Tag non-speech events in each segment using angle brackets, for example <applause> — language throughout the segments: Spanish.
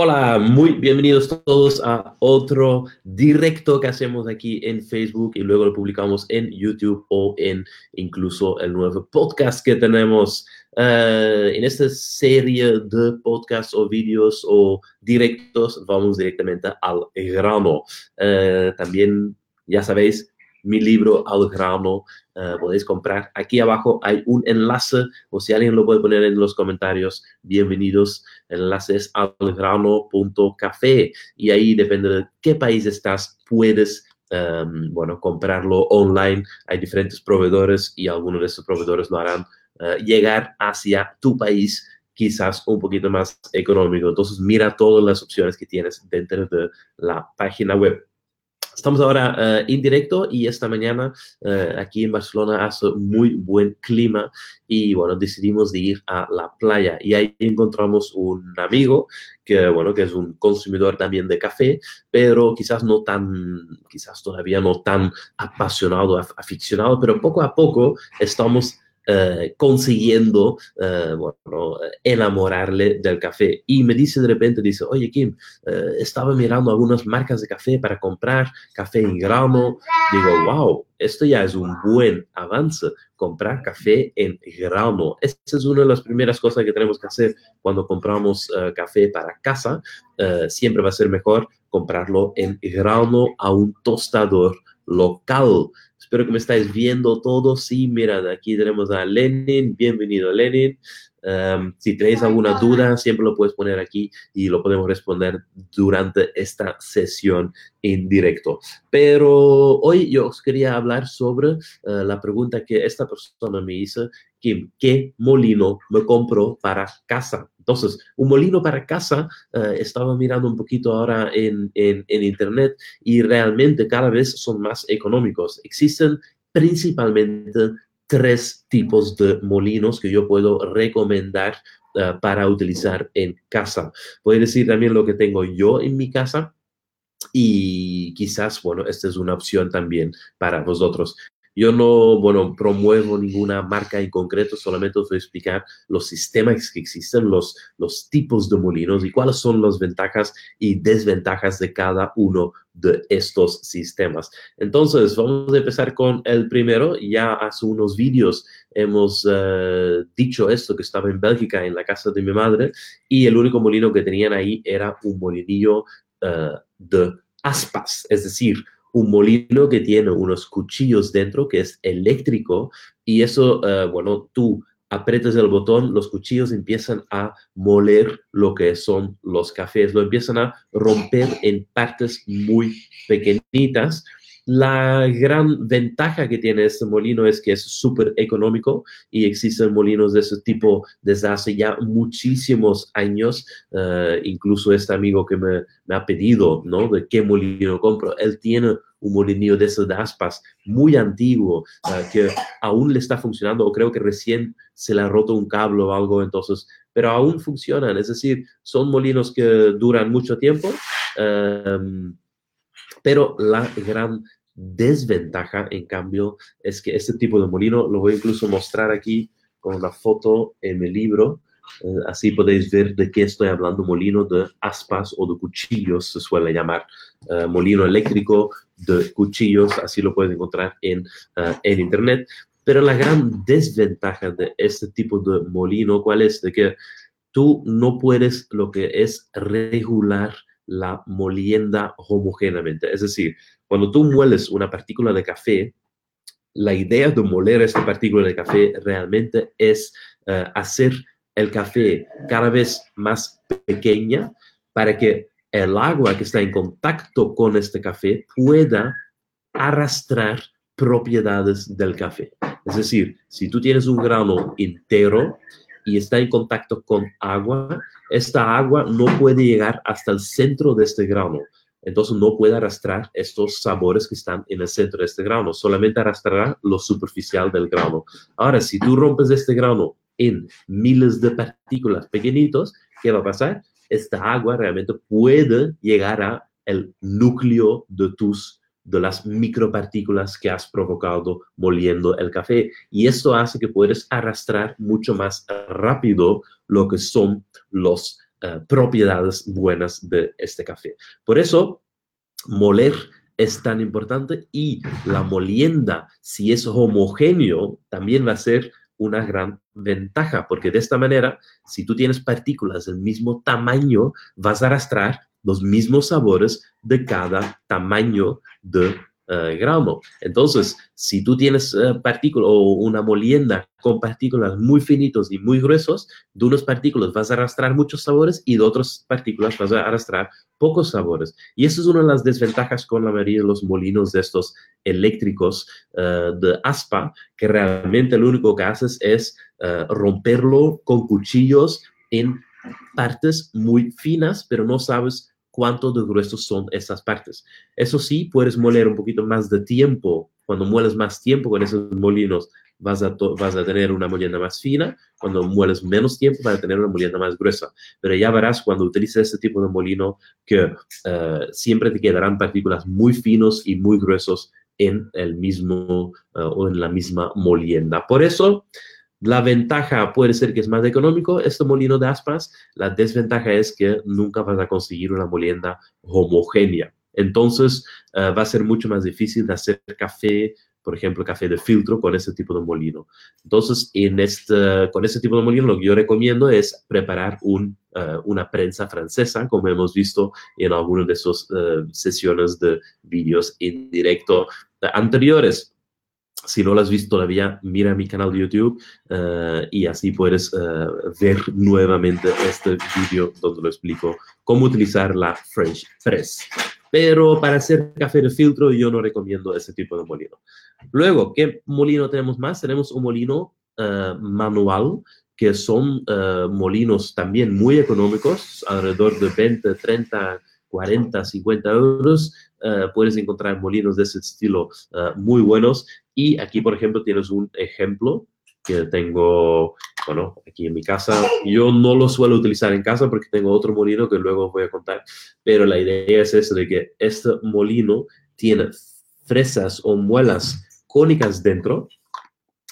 Hola, muy bienvenidos todos a otro directo que hacemos aquí en Facebook y luego lo publicamos en YouTube o en incluso el nuevo podcast que tenemos eh, en esta serie de podcasts o vídeos o directos. Vamos directamente al grano. Eh, también, ya sabéis, mi libro al grano eh, podéis comprar. Aquí abajo hay un enlace, o si alguien lo puede poner en los comentarios, bienvenidos. El enlace es algrano.café y ahí depende de qué país estás, puedes em, bueno, comprarlo online. Hay diferentes proveedores y algunos de esos proveedores lo harán eh, llegar hacia tu país quizás un poquito más económico. Entonces, mira todas las opciones que tienes dentro de la página web. Estamos ahora uh, en directo y esta mañana uh, aquí en Barcelona hace muy buen clima y bueno, decidimos de ir a la playa. Y ahí encontramos un amigo que bueno, que es un consumidor también de café, pero quizás no tan, quizás todavía no tan apasionado, aficionado, pero poco a poco estamos eh, consiguiendo, eh, bueno, enamorarle del café. Y me dice de repente, dice, oye Kim, eh, estaba mirando algunas marcas de café para comprar café en grano. Digo, wow, esto ya es un buen avance, comprar café en grano. Esa es una de las primeras cosas que tenemos que hacer cuando compramos café para casa. siempre va a ser mejor comprarlo en grano a un tostador local. Espero que me estáis viendo todos. Sí, mira, aquí tenemos a Lenin. Bienvenido, Lenin. Um, si tenéis alguna duda, siempre lo puedes poner aquí y lo podemos responder durante esta sesión en directo. Pero hoy yo os quería hablar sobre uh, la pregunta que esta persona me hizo, ¿qué molino me compro para casa? Entonces, un molino para casa, uh, estaba mirando un poquito ahora en, en, internet y realmente cada vez son más económicos. Existen principalmente tres tipos de molinos que yo puedo recomendar uh, para utilizar en casa. Voy a decir también lo que tengo yo en mi casa y quizás, bueno, esta es una opción también para vosotros. Yo no, bueno, promuevo ninguna marca en concreto, solamente os voy a explicar los sistemas que existen, los, tipos de molinos y cuáles son las ventajas y desventajas de cada uno de estos sistemas. Entonces, vamos a empezar con el primero. Ya hace unos vídeos hemos uh, dicho esto, que estaba en Bélgica, en la casa de mi madre, y el único molino que tenían ahí era un molinillo uh, de aspas, es decir, un molino que tiene unos cuchillos dentro, que es eléctrico, y eso, uh, bueno, tú apretas el botón, los cuchillos empiezan a moler lo que son los cafés, lo empiezan a romper en partes muy pequeñitas la gran ventaja que tiene este molino es que es súper económico y existen molinos de ese tipo desde hace ya muchísimos años. Uh, incluso este amigo que me, ha pedido, ¿no? De qué molino compro. Él tiene un molinillo de esos de aspas muy antiguo uh, que aún le está funcionando o creo que recién se le ha roto un cable o algo, entonces, pero aún funcionan. Es decir, son molinos que duran mucho tiempo. Um, pero la gran desventaja, en cambio, es que este tipo de molino lo voy a mostrar aquí con una foto en el libro. Eh, así podéis ver de qué estoy hablando, molino de aspas o de cuchillos, se suele llamar uh, molino eléctrico de cuchillos, así lo puedes encontrar en, uh, en internet. Pero la gran desventaja de este tipo de molino, ¿cuál es? De que tú no puedes lo que es regular la molienda homogéneamente. Es decir, cuando tú mueles una partícula de café, la idea de moler esta partícula de café realmente es uh, hacer el café cada vez más pequeña para que el agua que está en contacto con este café pueda arrastrar propiedades del café. Es decir, si tú tienes un grano entero y está en contacto con agua, esta agua no puede llegar hasta el centro de este grano. Entonces no puede arrastrar estos sabores que están en el centro de este grano, solamente arrastrará lo superficial del grano. Ahora, si tú rompes este grano en miles de partículas pequeñitos, ¿qué va a pasar? Esta agua realmente puede llegar a el núcleo de tus de las micropartículas que has provocado moliendo el café. Y esto hace que puedes arrastrar mucho más rápido lo que son los propiedades buenas de este café. Por eso, moler es tan importante y la molienda, si es homogéneo, también va a ser una gran ventaja, porque de esta manera, si tú tienes partículas del mismo tamaño, vas a arrastrar los mismos sabores de cada tamaño de eh, gramo. Entonces, si tú tienes eh, partículas o una molienda con partículas muy finitos y muy gruesos, de unas partículas vas a arrastrar muchos sabores y de otras partículas vas a arrastrar pocos sabores. Y eso es una de las desventajas con la mayoría de los molinos de estos eléctricos eh, de aspa, que realmente lo único que haces es romperlo con cuchillos en partes muy finas, pero no sabes cuánto de gruesos son esas partes. Eso sí, puedes moler un poquito más de tiempo. Cuando mueles más tiempo con esos molinos, vas a, vas a tener una molienda más fina. Cuando mueles menos tiempo, vas a tener una molienda más gruesa. Pero ya verás cuando utilices este tipo de molino que eh, siempre te quedarán partículas muy finos y muy gruesos en el mismo eh, o en la misma molienda. Por eso, la ventaja puede ser que es más económico este molino de aspas, la desventaja es que nunca vas a conseguir una molienda homogénea. Entonces eh, va a ser mucho más difícil de hacer café, por ejemplo, café de filtro con ese tipo de molino. Entonces, en este, con ese tipo de molino lo que yo recomiendo es preparar eh, una prensa francesa, como hemos visto en algunas de esas eh, sesiones de vídeos en directo anteriores si no lo has visto todavía, mira mi canal de YouTube eh, y así puedes eh, ver nuevamente este vídeo donde lo explico cómo utilizar la French Press. Pero para hacer café de filtro yo no recomiendo ese tipo de molino. Luego, ¿qué molino tenemos más? Tenemos un molino eh, manual que son molinos también muy económicos, alrededor de 20, 30, 40, 50 euros. puedes encontrar molinos de ese estilo muy buenos y aquí, por ejemplo, tienes un ejemplo que tengo, bueno, aquí en mi casa. Yo no lo suelo utilizar en casa porque tengo otro molino que luego voy a contar, pero la idea es esa de que este molino tiene fresas o muelas cónicas dentro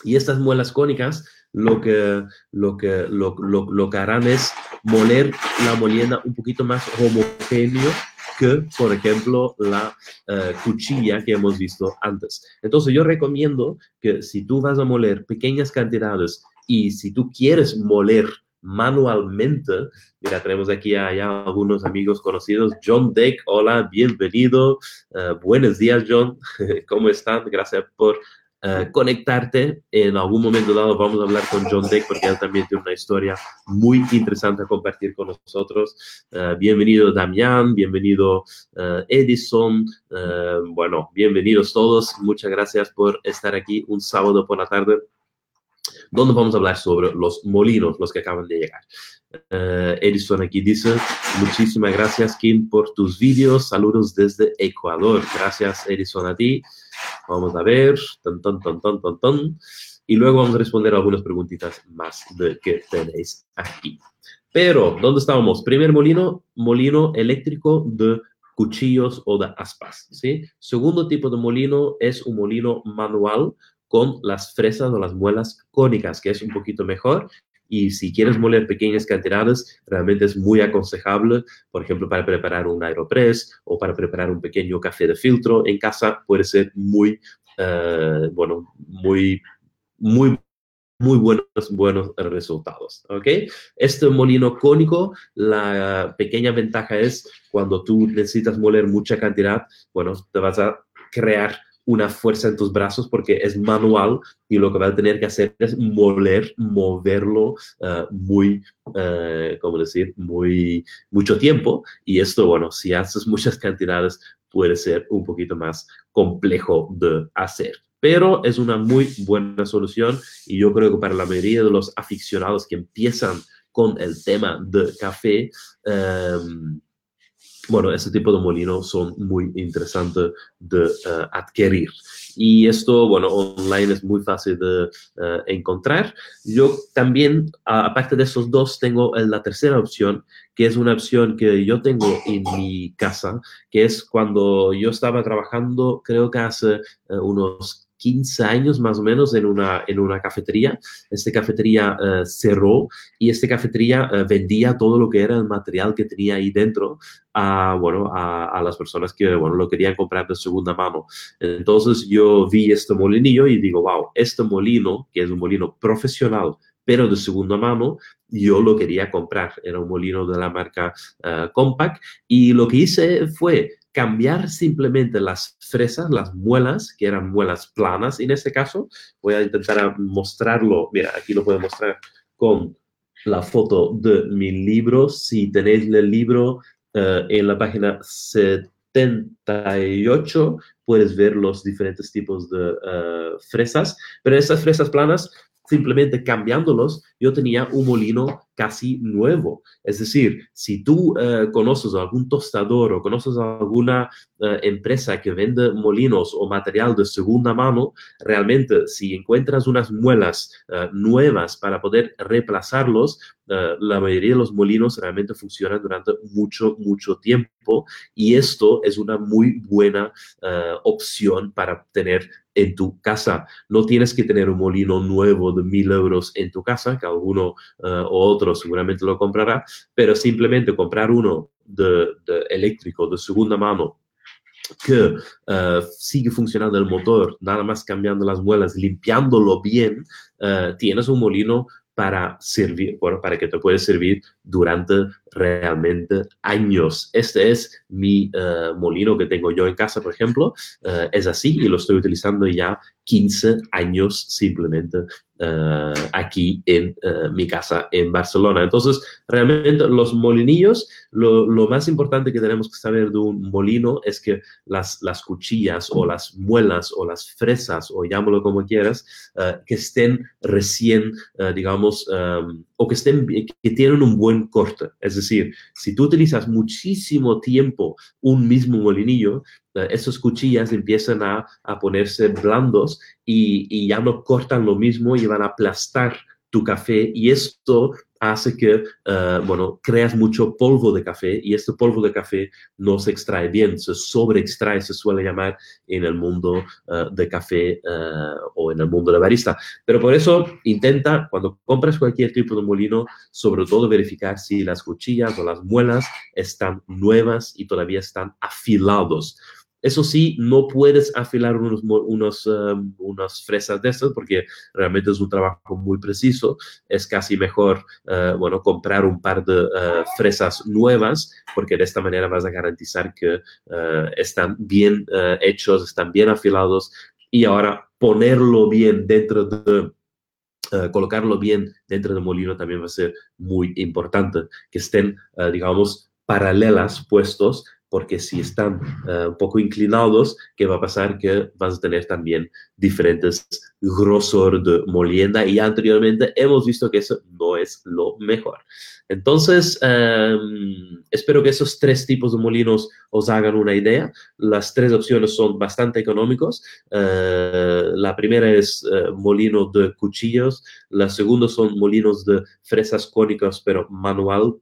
y estas muelas cónicas lo que, lo que, lo, lo, lo que harán es moler la molienda un poquito más homogéneo que, por ejemplo, la eh, cuchilla que hemos visto antes. Entonces, yo recomiendo que si tú vas a moler pequeñas cantidades y si tú quieres moler manualmente, mira, tenemos aquí a, algunos amigos conocidos. John Deck, hola, bienvenido. Eh, buenos días, John. <laughs> ¿Cómo están? Gracias por eh, conectarte. En algún momento dado vamos a hablar con John Deck porque él también tiene una historia muy interesante a compartir con nosotros. Uh, bienvenido Damián, bienvenido uh, Edison. bueno, bienvenidos todos. Muchas gracias por estar aquí un sábado por la tarde donde vamos a hablar sobre los molinos, los que acaban de llegar. Edison aquí dice, muchísimas gracias Kim por tus vídeos, saludos desde Ecuador. Gracias Edison a ti. Vamos a ver. Ton, ton, ton, ton, ton, ton. Y luego vamos a responder algunas preguntitas más de que tenéis aquí. Pero, ¿dónde estábamos? Primer molino, molino eléctrico de cuchillos o de aspas, ¿sí? Segundo tipo de molino es un molino manual con las fresas o las muelas cónicas, que es un poquito mejor y si quieres moler pequeñas cantidades, realmente es muy aconsejable, por ejemplo, para preparar un aeropress o para preparar un pequeño café de filtro en casa, puede ser muy, uh, bueno, muy, muy muy buenos, buenos resultados, ¿ok? Este molino cónico, la pequeña ventaja es cuando tú necesitas moler mucha cantidad, bueno, te vas a crear una fuerza en tus brazos porque es manual y lo que va a tener que hacer es moler, moverlo uh, muy, uh, ¿cómo decir? Muy, mucho tiempo. Y esto, bueno, si haces muchas cantidades, puede ser un poquito más complejo de hacer. Pero es una muy buena solución y yo creo que para la mayoría de los aficionados que empiezan con el tema de café, um, bueno, ese tipo de molinos son muy interesantes de uh, adquirir. Y esto, bueno, online es muy fácil de uh, encontrar. Yo también, aparte de esos dos, tengo la tercera opción, que es una opción que yo tengo en mi casa, que es cuando yo estaba trabajando, creo que hace uh, unos 15 años más o menos en una, en una cafetería. Esta cafetería eh, cerró y esta cafetería eh, vendía todo lo que era el material que tenía ahí dentro a, bueno, a, las personas que bueno, lo querían comprar de segunda mano. Entonces yo vi este molinillo y digo, wow, este molino, que es un molino profesional, pero de segunda mano, yo lo quería comprar. Era un molino de la marca uh, Compaq y lo que hice fue cambiar simplemente las fresas, las muelas, que eran muelas planas en este caso. Voy a intentar mostrarlo. Mira, aquí lo puedo mostrar con la foto de mi libro. Si tenéis el libro uh, en la página 78, puedes ver los diferentes tipos de uh, fresas. Pero estas fresas planas simplemente cambiándolos, yo tenía un molino casi nuevo. Es decir, si tú uh, conoces algún tostador o conoces alguna uh, empresa que vende molinos o material de segunda mano, realmente si encuentras unas muelas uh, nuevas para poder reemplazarlos, la mayoría de los molinos realmente funcionan durante mucho, mucho tiempo y esto es una muy buena opción para tener en tu casa. No tienes que tener un molino nuevo de mil euros en tu casa, que alguno uh, o otro seguramente lo comprará, pero simplemente comprar uno de, de eléctrico de segunda mano que uh, sigue funcionando el motor, nada más cambiando las muelas, limpiándolo bien, uh, tienes un molino para servir, bueno, para que te pueda servir durante realmente años. Este es mi uh, molino que tengo yo en casa, por ejemplo. Uh, es así y lo estoy utilizando ya 15 años simplemente uh, aquí en mi casa en Barcelona. Entonces, realmente los molinillos, lo, lo, más importante que tenemos que saber de un molino es que las, las cuchillas o las muelas o las fresas, o llámalo como quieras, que estén recién, digamos, um, o que, estén, que tienen un buen corte. Es decir, si tú utilizas muchísimo tiempo un mismo molinillo, eh, esas cuchillas empiezan a, a ponerse blandos y, y, ya no cortan lo mismo y van a aplastar tu café y esto hace que, uh, bueno, creas mucho polvo de café y este polvo de café no se extrae bien, se sobreextrae, se suele llamar en el mundo uh, de café uh, o en el mundo de barista. Pero por eso intenta, cuando compras cualquier tipo de molino, sobre todo verificar si las cuchillas o las muelas están nuevas y todavía están afilados. Eso sí, no puedes afilar unos, unos, um, unas fresas de estas porque realmente es un trabajo muy preciso. Es casi mejor, uh, bueno, comprar un par de uh, fresas nuevas porque de esta manera vas a garantizar que uh, están bien hechos, están bien afilados y ahora ponerlo bien dentro de colocarlo bien dentro del molino también va a ser muy importante, que estén, digamos, paralelas puestos porque si están uh, un poco inclinados, ¿qué va a pasar? Que vas a tener también diferentes grosor de molienda y anteriormente hemos visto que eso no es lo mejor. Entonces, um, espero que esos tres tipos de molinos os hagan una idea. Las tres opciones son bastante económicos. Uh, la primera es uh, molino de cuchillos, la segunda son molinos de fresas cónicas pero manual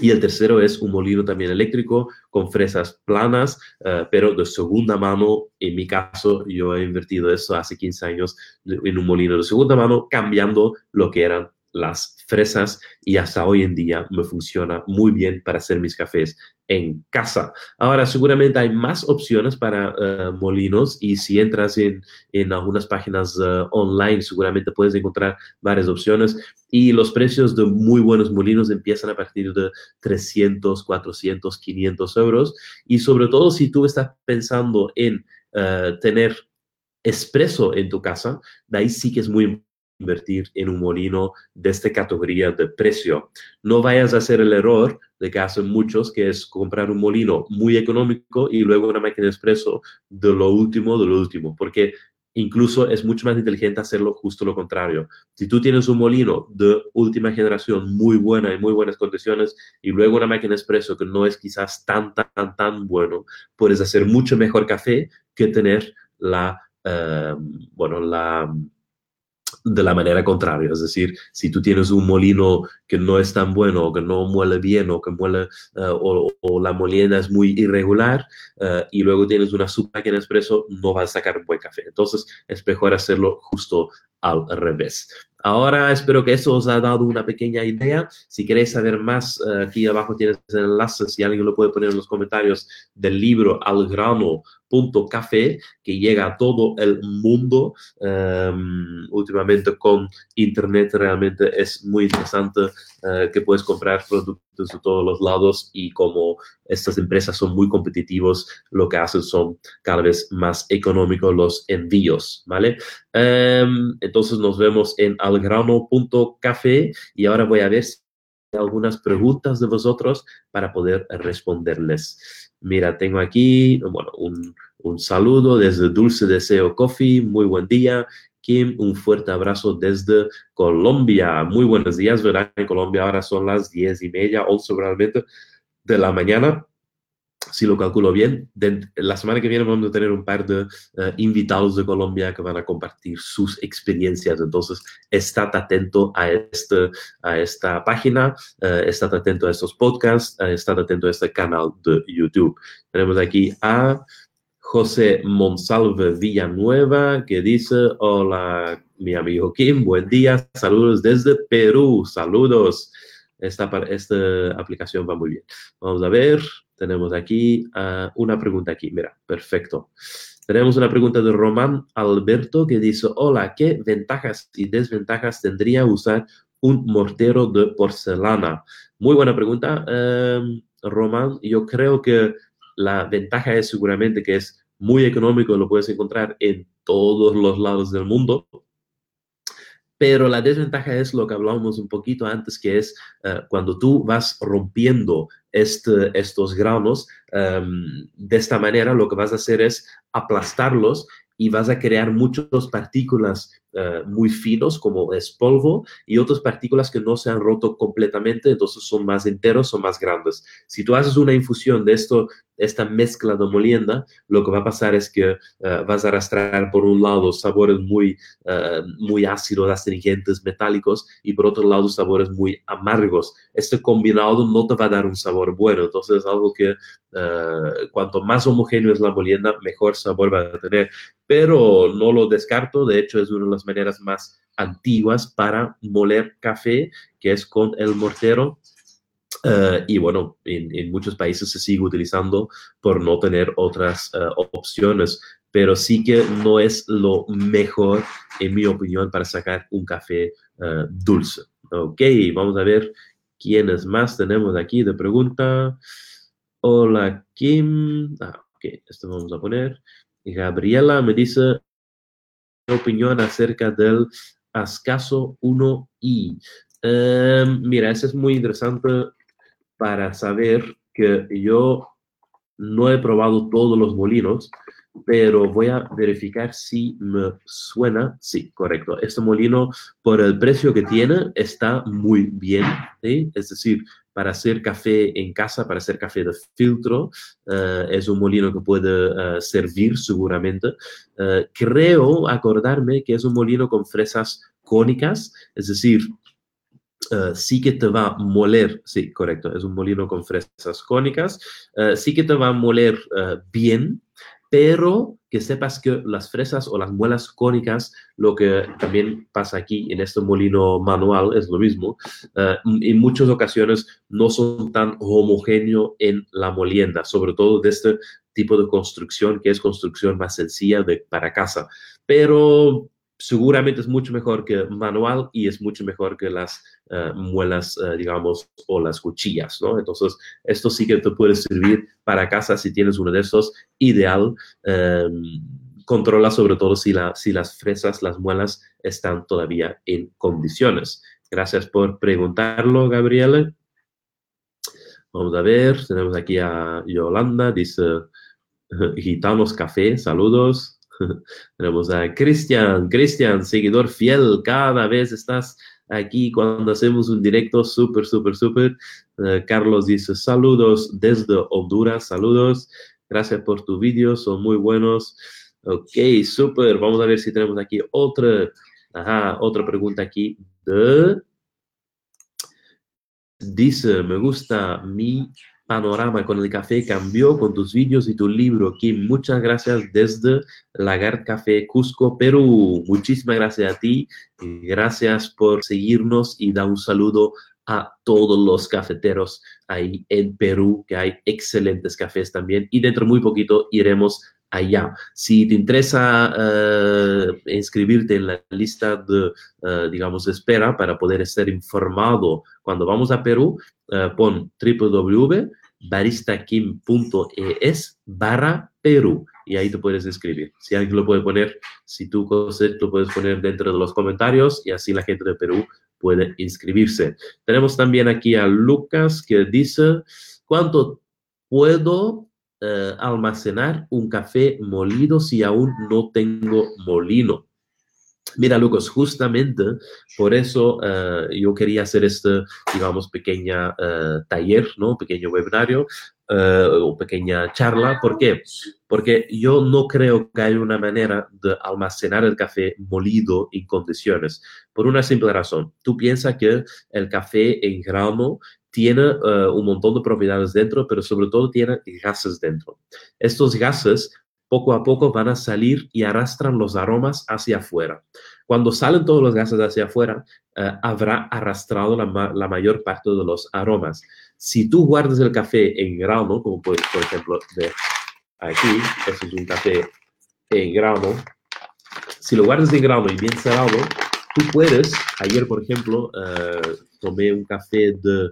y el tercero es un molino también eléctrico con fresas planas, uh, pero de segunda mano. En mi caso, yo he invertido eso hace 15 años en un molino de segunda mano, cambiando lo que eran las fresas y hasta hoy en día me funciona muy bien para hacer mis cafés en casa. Ahora, seguramente hay más opciones para uh, molinos y si entras en, en algunas páginas uh, online, seguramente puedes encontrar varias opciones y los precios de muy buenos molinos empiezan a partir de 300, 400, 500 euros y sobre todo si tú estás pensando en uh, tener expreso en tu casa, de ahí sí que es muy invertir en un molino de esta categoría de precio. No vayas a hacer el error de que hacen muchos, que es comprar un molino muy económico y luego una máquina de expreso de lo último, de lo último, porque incluso es mucho más inteligente hacerlo justo lo contrario. Si tú tienes un molino de última generación muy buena, en muy buenas condiciones, y luego una máquina expreso que no es quizás tan, tan, tan bueno, puedes hacer mucho mejor café que tener la, uh, bueno, la de la manera contraria, es decir, si tú tienes un molino que no es tan bueno que no muele bien o que muele eh, o, la molienda es muy irregular eh, y luego tienes una submáquina expreso, no vas a sacar buen café. Entonces es mejor hacerlo justo al revés. Ahora espero que eso os ha dado una pequeña idea. Si queréis saber más, eh, aquí abajo tienes el enlace, si alguien lo puede poner en los comentarios, del libro Al grano café que llega a todo el mundo. Em, últimamente con Internet realmente es muy interesante eh, que puedes comprar productos de todos los lados y como estas empresas son muy competitivos, lo que hacen son cada vez más económicos los envíos, ¿vale? Em, entonces nos vemos en algrano.café y ahora voy a ver si algunas preguntas de vosotros para poder responderles. Mira, tengo aquí, bueno, un, un saludo desde Dulce Deseo Coffee, muy buen día. Kim, un fuerte abrazo desde Colombia. Muy buenos días, ¿verdad? En Colombia ahora son las diez y media, once realmente de la mañana si lo calculo bien, la semana que viene vamos a tener un par de eh, invitados de Colombia que van a compartir sus experiencias. Entonces, estad atento a, este, a esta página, uh, estad atento a estos podcasts, uh, estad atento a este canal de YouTube. Tenemos aquí a José Monsalve Villanueva que dice, hola, mi amigo Kim, buen día, saludos desde Perú, saludos. Esta, esta aplicación va muy bien. Vamos a ver, tenemos aquí uh, una pregunta aquí. Mira, perfecto. Tenemos una pregunta de Román Alberto que dice, hola, ¿qué ventajas y desventajas tendría usar un mortero de porcelana? Muy buena pregunta, um, Román. Yo creo que la ventaja es seguramente que es muy económico, lo puedes encontrar en todos los lados del mundo. Pero la desventaja es lo que hablábamos un poquito antes, que es uh, cuando tú vas rompiendo este, estos granos, um, de esta manera lo que vas a hacer es aplastarlos y vas a crear muchas partículas uh, muy finos como es polvo y otras partículas que no se han roto completamente, entonces son más enteros, son más grandes. Si tú haces una infusión de esto esta mezcla de molienda, lo que va a pasar es que uh, vas a arrastrar por un lado sabores muy, uh, muy ácidos, astringentes, metálicos, y por otro lado sabores muy amargos. Este combinado no te va a dar un sabor bueno, entonces es algo que cuanto más homogéneo es la molienda, mejor sabor va a tener. Pero no lo descarto, de hecho es una de las maneras más antiguas para moler café, que es con el mortero Uh, y bueno, en, en, muchos países se sigue utilizando por no tener otras uh, opciones, pero sí que no es lo mejor, en mi opinión, para sacar un café uh, dulce. Ok, vamos a ver quiénes más tenemos aquí de pregunta. Hola, Kim. Ah, ok, esto vamos a poner. Gabriela me dice opinión acerca del Ascaso 1i. Em, mira, ese es muy interesante para saber que yo no he probado todos los molinos, pero voy a verificar si me suena. Sí, correcto. Este molino, por el precio que tiene, está muy bien. Es decir, para hacer café en casa, para hacer café de filtro, uh, es un molino que puede uh, servir seguramente. Uh, creo acordarme que es un molino con fresas cónicas, es decir, sí que te va a moler, sí, correcto, es un molino con fresas cónicas, sí que te va a moler bien, pero que sepas que las fresas o las muelas cónicas, lo que también pasa aquí en este molino manual es lo mismo, en muchas ocasiones no son tan homogéneos en la molienda, sobre todo de este tipo de construcción que es construcción más sencilla de, para casa. Pero seguramente es mucho mejor que manual y es mucho mejor que las uh, muelas, uh, digamos, o las cuchillas, ¿no? Entonces, esto sí que te puede servir para casa si tienes uno de estos, ideal. Um, controla sobre todo si, si las fresas, las muelas están todavía en condiciones. Gracias por preguntarlo, Gabriela. Vamos a ver, tenemos aquí a Yolanda, dice, Gitanos Café, saludos. <laughs> Tenemos a Cristian, Cristian, seguidor fiel, cada vez estás aquí cuando hacemos un directo, súper, súper, súper. Uh, Carlos dice, saludos desde Honduras, saludos, gracias por tu vídeo, son muy buenos. Ok, súper, vamos a ver si tenemos aquí otra Ajá, otra pregunta aquí. Dice, me gusta mi panorama con el café cambió con tus vídeos y tu libro. Kim, muchas gracias desde Lagar Café Cusco, Perú. Muchísimas gracias a ti. Gracias por seguirnos y da un saludo a todos los cafeteros ahí en Perú, que hay excelentes cafés también. Y dentro de muy poquito iremos allá. Si te interesa eh, inscribirte en la lista de, eh, digamos, espera para poder ser informado cuando vamos a Perú, uh, pon www.baristakim.es barra Perú y ahí te puedes escribir. Si alguien lo puede poner, si tú lo puedes poner dentro de los comentarios y así la gente de Perú puede inscribirse. Tenemos también aquí a Lucas que dice, ¿cuánto puedo eh, almacenar un café molido si aún no tengo molino? Mira, Lucas, justamente por eso eh, yo quería hacer este, digamos, pequeña eh, taller, ¿no? Pequeño webinario o pequeña charla. ¿Por qué? Porque yo no creo que haya una manera de almacenar el café molido en condiciones. Por una simple razón. Tú piensas que el café en grano tiene un montón de propiedades dentro, pero sobre todo tiene gases dentro. Estos gases poco a poco van a salir y arrastran los aromas hacia afuera. Cuando salen todos los gases hacia afuera, eh, habrá arrastrado la, mayor parte de los aromas. Si tú guardas el café en grano, como por, por ejemplo de aquí, este es un café en grano, si lo guardas en grano y bien cerrado, tú puedes, ayer por ejemplo, eh, tomé un café de...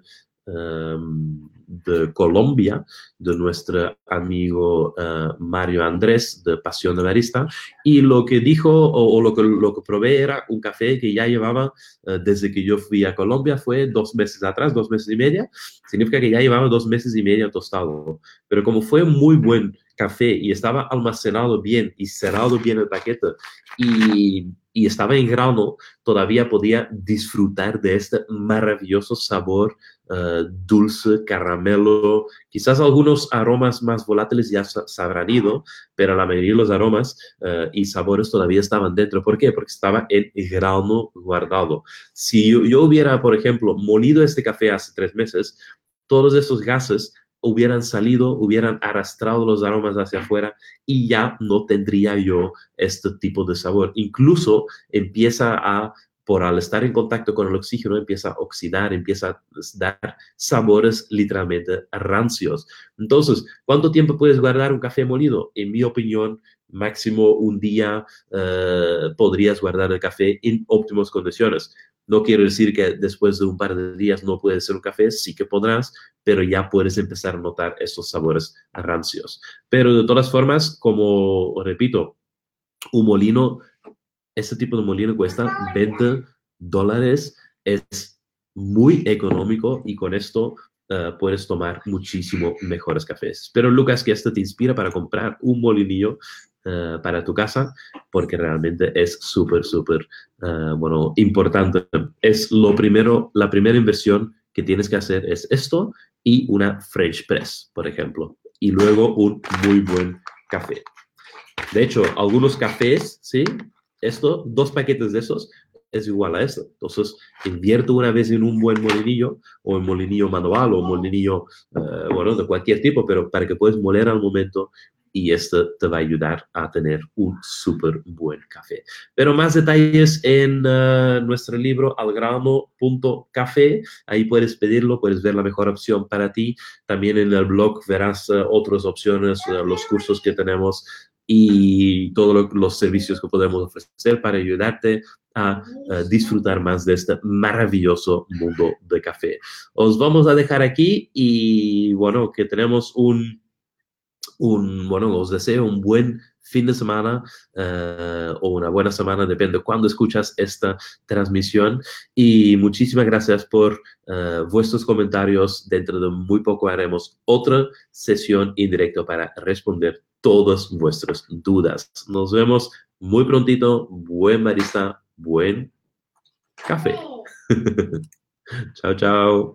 Em, de Colombia, de nuestro amigo eh, Mario Andrés de Pasión de Barista, y lo que dijo o, lo, que, lo que probé era un café que ya llevaba eh, desde que yo fui a Colombia, fue dos meses atrás, dos meses y media, significa que ya llevaba dos meses y medio tostado, pero como fue muy buen café y estaba almacenado bien y cerrado bien el paquete y, y estaba en grano, todavía podía disfrutar de este maravilloso sabor eh, dulce, caramelo, quizás algunos aromas más volátiles ya se habrán ido, pero la mayoría de los aromas uh, y sabores todavía estaban dentro. ¿Por qué? Porque estaba en grano guardado. Si yo, yo hubiera, por ejemplo, molido este café hace tres meses, todos esos gases hubieran salido, hubieran arrastrado los aromas hacia afuera y ya no tendría yo este tipo de sabor. Incluso empieza a por al estar en contacto con el oxígeno empieza a oxidar, empieza a dar sabores literalmente rancios. Entonces, ¿cuánto tiempo puedes guardar un café molido? En mi opinión, máximo un día eh, podrías guardar el café en óptimas condiciones. No quiero decir que después de un par de días no puedes ser un café, sí que podrás, pero ya puedes empezar a notar esos sabores rancios. Pero de todas formas, como repito, un molino este tipo de molino cuesta 20 dólares, es muy económico y con esto uh, puedes tomar muchísimo mejores cafés. Pero Lucas, que esto te inspira para comprar un molinillo uh, para tu casa, porque realmente es súper, súper, uh, bueno, importante. Es lo primero, la primera inversión que tienes que hacer es esto y una French press, por ejemplo, y luego un muy buen café. De hecho, algunos cafés, ¿sí? Esto, dos paquetes de esos es igual a esto. Entonces, invierto una vez en un buen molinillo o en molinillo manual o molinillo, eh, bueno, de cualquier tipo, pero para que puedas moler al momento y esto te va a ayudar a tener un súper buen café. Pero más detalles en uh, nuestro libro algrano.café. Ahí puedes pedirlo, puedes ver la mejor opción para ti. También en el blog verás uh, otras opciones, los cursos que tenemos y todos los servicios que podemos ofrecer para ayudarte a, disfrutar más de este maravilloso mundo de café. Os vamos a dejar aquí y bueno, que tenemos un, un bueno, os deseo un buen fin de semana uh, o una buena semana, depende de cuándo escuchas esta transmisión. Y muchísimas gracias por uh, vuestros comentarios. Dentro de muy poco haremos otra sesión en directo para responder todas vuestras dudas. Nos vemos muy prontito. Buen barista, buen café. chao, <laughs> chao.